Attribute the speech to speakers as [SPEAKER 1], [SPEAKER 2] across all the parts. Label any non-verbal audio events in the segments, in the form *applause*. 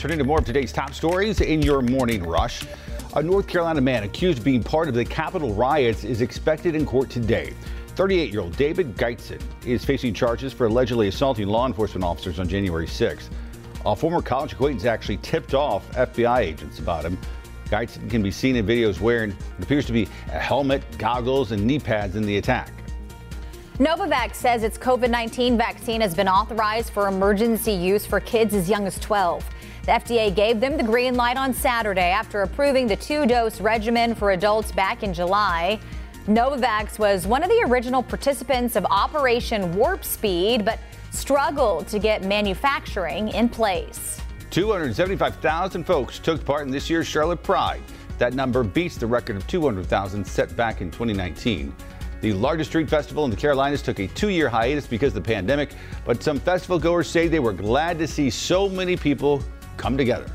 [SPEAKER 1] Turning to more of today's top stories in your morning rush. A North Carolina man accused of being part of the Capitol riots is expected in court today. 38 year old David Gietzen is facing charges for allegedly assaulting law enforcement officers on January 6th. A former college acquaintance actually tipped off FBI agents about him. Gietzen can be seen in videos wearing what appears to be a helmet, goggles, and knee pads in the attack.
[SPEAKER 2] Novavax says its COVID 19 vaccine has been authorized for emergency use for kids as young as 12. The FDA gave them the green light on Saturday after approving the two dose regimen for adults back in July. Novavax was one of the original participants of Operation Warp Speed, but struggled to get manufacturing in place.
[SPEAKER 1] 275,000 folks took part in this year's Charlotte Pride. That number beats the record of 200,000 set back in 2019. The largest street festival in the Carolinas took a two year hiatus because of the pandemic, but some festival goers say they were glad to see so many people come together.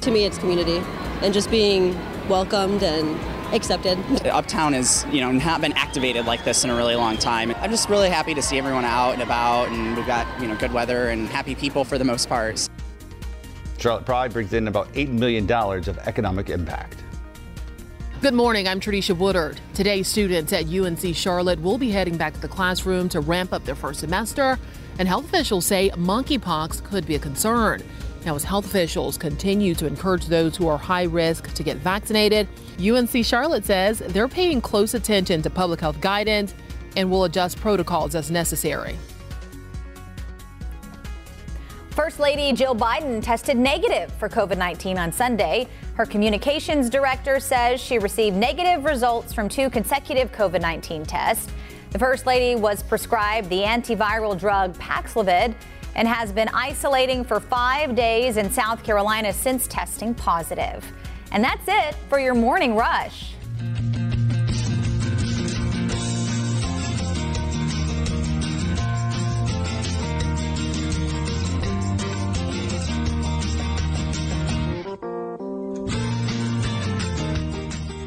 [SPEAKER 3] To me, it's community and just being welcomed and accepted.
[SPEAKER 4] Uptown has, you know, not been activated like this in a really long time. I'm just really happy to see everyone out and about, and we've got, you know, good weather and happy people for the most part.
[SPEAKER 1] Charlotte Pride brings in about $8 million of economic impact.
[SPEAKER 5] Good morning, I'm Tradisha Woodard. Today, students at UNC Charlotte will be heading back to the classroom to ramp up their first semester, and health officials say monkeypox could be a concern. Now, as health officials continue to encourage those who are high risk to get vaccinated, UNC Charlotte says they're paying close attention to public health guidance and will adjust protocols as necessary.
[SPEAKER 2] First Lady Jill Biden tested negative for COVID 19 on Sunday. Her communications director says she received negative results from two consecutive COVID 19 tests. The First Lady was prescribed the antiviral drug Paxlovid and has been isolating for five days in South Carolina since testing positive. And that's it for your morning rush.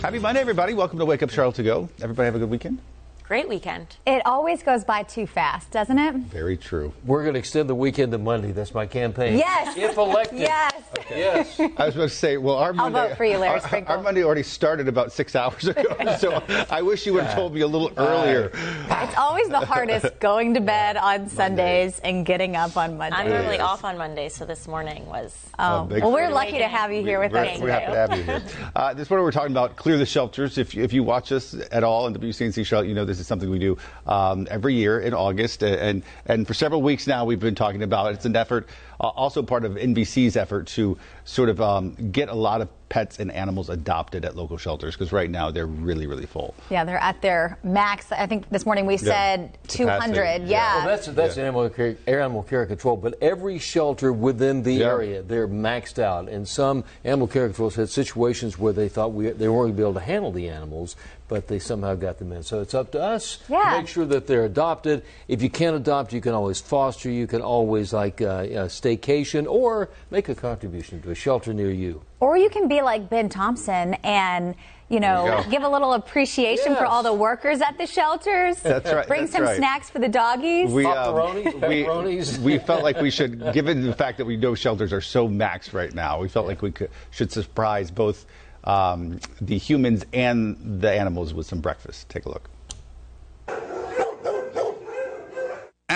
[SPEAKER 1] Happy Monday, everybody. Welcome to Wake Up Charlotte to Go. Everybody have a good weekend?
[SPEAKER 6] Great weekend.
[SPEAKER 2] It always goes by too fast, doesn't it?
[SPEAKER 1] Very true.
[SPEAKER 7] We're going to extend the weekend to Monday. That's my campaign.
[SPEAKER 2] Yes.
[SPEAKER 7] If elected.
[SPEAKER 2] Yes.
[SPEAKER 7] Okay. Yes.
[SPEAKER 1] I was about to say, well, our Monday,
[SPEAKER 2] I'll
[SPEAKER 1] Monday,
[SPEAKER 2] vote for you, Larry
[SPEAKER 1] our, our Monday already started about six *laughs* hours ago, so I wish you would have told me a little earlier.
[SPEAKER 2] It's always the hardest *laughs* going to bed on Sundays and getting up on Mondays.
[SPEAKER 6] I'm normally off on Monday, so this morning was.
[SPEAKER 2] Oh,
[SPEAKER 1] big
[SPEAKER 2] well, we're
[SPEAKER 1] fan.
[SPEAKER 2] lucky to have you here with
[SPEAKER 1] we're,
[SPEAKER 2] us
[SPEAKER 1] we're happy to have you here. *laughs* Uh, this morning we're talking about clear the shelters. If, if you watch us at all in WCNC Charlotte, you know this is something we do um, every year in August, and and for several weeks now we've been talking about it. It's an effort, uh, also part of NBC's effort to sort of um, get a lot of pets and animals adopted at local shelters because right now they're really really full.
[SPEAKER 2] Yeah, they're at their max. I think this morning we said 200.
[SPEAKER 1] Capacity.
[SPEAKER 2] Yeah.
[SPEAKER 7] Well, that's that's animal care, animal care control, but every shelter within the
[SPEAKER 1] Yeah.
[SPEAKER 7] area they're maxed out. And some animal care controls had situations where they thought we, they weren't going to be able to handle the animals, but they somehow got them in. So it's up to us
[SPEAKER 2] Yeah.
[SPEAKER 7] to make sure that they're adopted. If you can't adopt, you can always foster. You can always like uh, uh, staycation or make a contribution to a shelter near you.
[SPEAKER 2] Or you can be like Ben Thompson and, you know,
[SPEAKER 1] you
[SPEAKER 2] give a little appreciation for all the workers at the shelters.
[SPEAKER 1] That's right,
[SPEAKER 2] Bring
[SPEAKER 1] that's
[SPEAKER 2] some
[SPEAKER 1] right.
[SPEAKER 2] snacks for the doggies.
[SPEAKER 1] We,
[SPEAKER 7] Pepperonis,
[SPEAKER 1] we, we felt like we should, given the fact that we know shelters are so maxed right now, we felt like we could, should surprise both um, the humans and the animals with some breakfast. Take a look.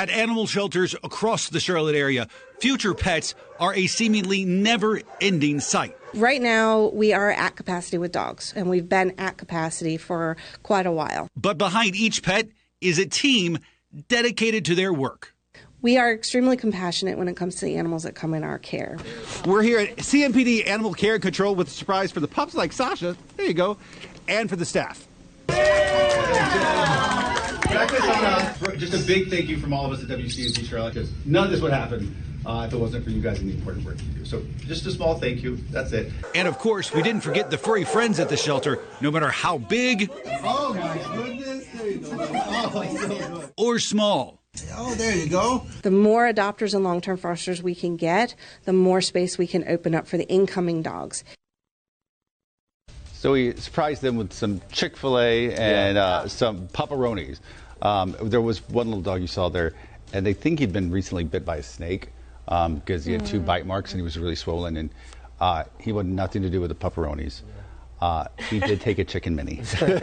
[SPEAKER 8] At animal shelters across the Charlotte area, future pets are a seemingly never ending sight.
[SPEAKER 9] Right now, we are at capacity with dogs, and we've been at capacity for quite a while.
[SPEAKER 8] But behind each pet is a team dedicated to their work.
[SPEAKER 9] We are extremely compassionate when it comes to the animals that come in our care.
[SPEAKER 8] We're here at CMPD Animal Care and Control with a surprise for the pups like Sasha, there you go, and for the staff.
[SPEAKER 1] Just a big thank you from all of us at WCNC Charlotte because none of this would happen uh, if it wasn't for you guys and the important work you do. So just a small thank you. That's it.
[SPEAKER 8] And of course, we didn't forget the furry friends at the shelter, no matter how big
[SPEAKER 10] Oh my goodness! There you go. Oh, so
[SPEAKER 8] or small.
[SPEAKER 10] Oh, there you go.
[SPEAKER 9] The more adopters and long term fosters we can get, the more space we can open up for the incoming dogs.
[SPEAKER 1] So we surprised them with some Chick fil A and uh, some pepperonis. Um, there was one little dog you saw there, and they think he'd been recently bit by a snake. because he had two bite marks and he was really swollen, and uh, he wanted nothing to do with the pepperonis. Uh, he did take a chicken mini. *laughs*
[SPEAKER 2] You're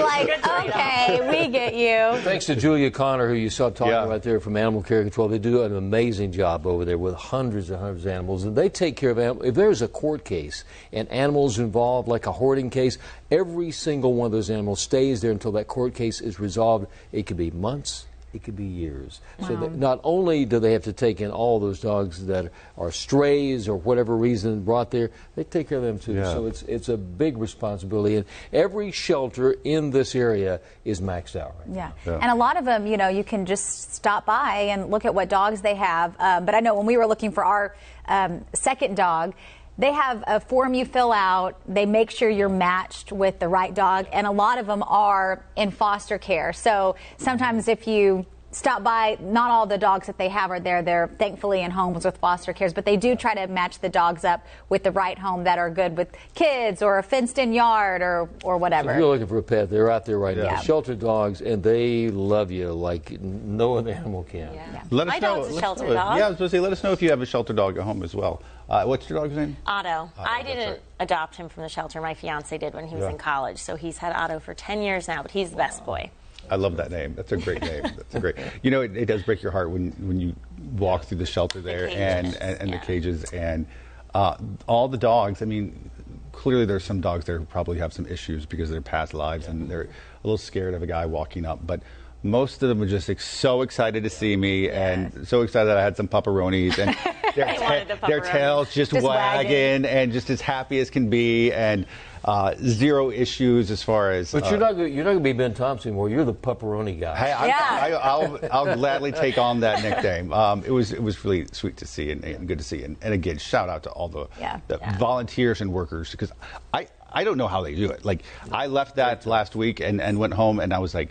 [SPEAKER 2] like, okay, we get you.
[SPEAKER 7] Thanks to Julia Connor, who you saw talking
[SPEAKER 1] Yeah.
[SPEAKER 7] right there from Animal Care Control. They do an amazing job over there with hundreds and hundreds of animals. And they take care of animals. If there's a court case and animals involved, like a hoarding case, every single one of those animals stays there until that court case is resolved. It could be months. It could be years. So that not only do they have to take in all those dogs that are strays or whatever reason brought there, they take care of them too.
[SPEAKER 1] Yeah.
[SPEAKER 7] So it's it's a big responsibility. And every shelter in this area is maxed out. Right
[SPEAKER 2] Yeah.
[SPEAKER 1] Yeah.
[SPEAKER 2] And a lot of them, you know, you can just stop by and look at what dogs they have. Um, but I know when we were looking for our um, second dog, they have a form you fill out. They make sure you're matched with the right dog, and a lot of them are in foster care. So sometimes if you stop by, not all the dogs that they have are there. They're thankfully in homes with foster cares, but they do try to match the dogs up with the right home that are good with kids or a fenced-in yard or or
[SPEAKER 7] So
[SPEAKER 2] whatever.
[SPEAKER 7] if you're looking for a pet, they're out there right now.
[SPEAKER 2] Yeah.
[SPEAKER 7] Shelter dogs, and they love you like no other animal can.
[SPEAKER 1] Let us
[SPEAKER 6] My
[SPEAKER 1] know.
[SPEAKER 6] dog's a shelter
[SPEAKER 1] know.
[SPEAKER 6] dog.
[SPEAKER 1] Yeah, I was going to say, let us know if you have a shelter dog at home as well. Uh, what's your dog's name?
[SPEAKER 6] Otto. I didn't
[SPEAKER 1] right.
[SPEAKER 6] adopt him from the shelter. My fiance did when he was
[SPEAKER 1] Yeah.
[SPEAKER 6] in college. So he's had Otto for 10 years now, but he's the best boy.
[SPEAKER 1] I love that name. That's a great name. That's a great. You know, it, it does break your heart when when you walk through the shelter there and and, and
[SPEAKER 6] yeah.
[SPEAKER 1] the cages and uh, all the dogs. I mean, clearly there's some dogs there who probably have some issues because of their past lives and they're a little scared of a guy walking up, but. Most of them were just like, so excited to see me, and so excited that I had some pepperonis and *laughs* their,
[SPEAKER 6] wanted the
[SPEAKER 1] their tails just,
[SPEAKER 2] Just
[SPEAKER 1] wagging,
[SPEAKER 2] wagging.
[SPEAKER 1] and just as happy as can be, and uh, zero issues as far as.
[SPEAKER 7] But
[SPEAKER 1] uh,
[SPEAKER 7] you're not gonna- you're not going to be Ben Thompson anymore. You're the pepperoni guy.
[SPEAKER 1] Hey, I,
[SPEAKER 2] Yeah.
[SPEAKER 1] I, I'll, I'll *laughs* gladly take on that nickname. Um, it was it was really sweet to see and, and good to see. And, and again, shout out to all the,
[SPEAKER 2] Yeah.
[SPEAKER 1] the volunteers and workers because I, I don't know how they do it. Like I left that last week and, and went home and I was like,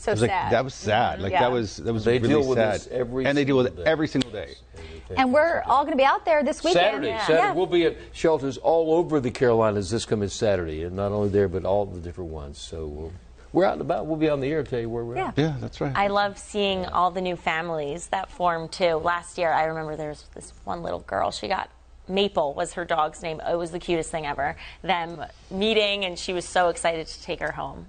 [SPEAKER 2] So
[SPEAKER 1] I was like,
[SPEAKER 2] sad.
[SPEAKER 1] that was sad. Mm-hmm. Like
[SPEAKER 2] Yeah.
[SPEAKER 1] that was that was
[SPEAKER 7] They
[SPEAKER 1] really
[SPEAKER 7] deal with
[SPEAKER 1] sad.
[SPEAKER 7] this every
[SPEAKER 1] and they deal with it every single day.
[SPEAKER 2] And we're all going to be out there this weekend.
[SPEAKER 7] Saturday,
[SPEAKER 6] Yeah.
[SPEAKER 7] Saturday.
[SPEAKER 2] Yeah.
[SPEAKER 7] We'll be at shelters all over the Carolinas this coming Saturday, and not only there, but all the different ones. So we'll, we're out and about. We'll be on the air to tell you where we're
[SPEAKER 2] Yeah.
[SPEAKER 7] at.
[SPEAKER 1] Yeah, that's right.
[SPEAKER 6] I love seeing all the new families that form too. Last year, I remember there was this one little girl. She got Maple was her dog's name. It was the cutest thing ever. Them meeting, and she was so excited to take her home.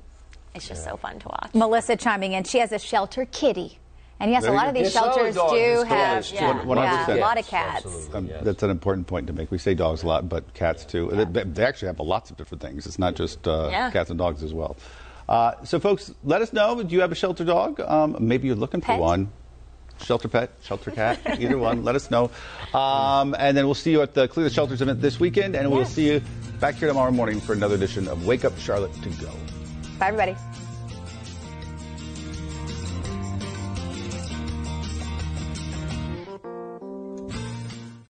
[SPEAKER 6] It's just so fun to watch.
[SPEAKER 2] Melissa chiming in. She has a shelter kitty. And yes,
[SPEAKER 1] There
[SPEAKER 2] a lot of these
[SPEAKER 7] Yes, all the
[SPEAKER 2] shelters
[SPEAKER 7] dogs
[SPEAKER 2] do
[SPEAKER 7] is
[SPEAKER 2] have
[SPEAKER 7] cats,
[SPEAKER 2] yeah,
[SPEAKER 1] One-
[SPEAKER 2] yeah,
[SPEAKER 1] 100%.
[SPEAKER 2] a lot of cats.
[SPEAKER 1] Um,
[SPEAKER 7] Yes.
[SPEAKER 1] That's an important point to make. We say dogs a lot, but cats too. They, they actually have lots of different things. It's not just uh,
[SPEAKER 6] Yeah.
[SPEAKER 1] cats and dogs as well. Uh, so, folks, let us know. Do you have a shelter dog? Um, maybe you're looking for
[SPEAKER 2] Pet?
[SPEAKER 1] one. Shelter pet, shelter cat, *laughs* either one. Let us know. Um, and then we'll see you at the Clear the Shelters event this weekend, and we'll see you back here tomorrow morning for another edition of Wake Up Charlotte to Go.
[SPEAKER 2] Bye, everybody.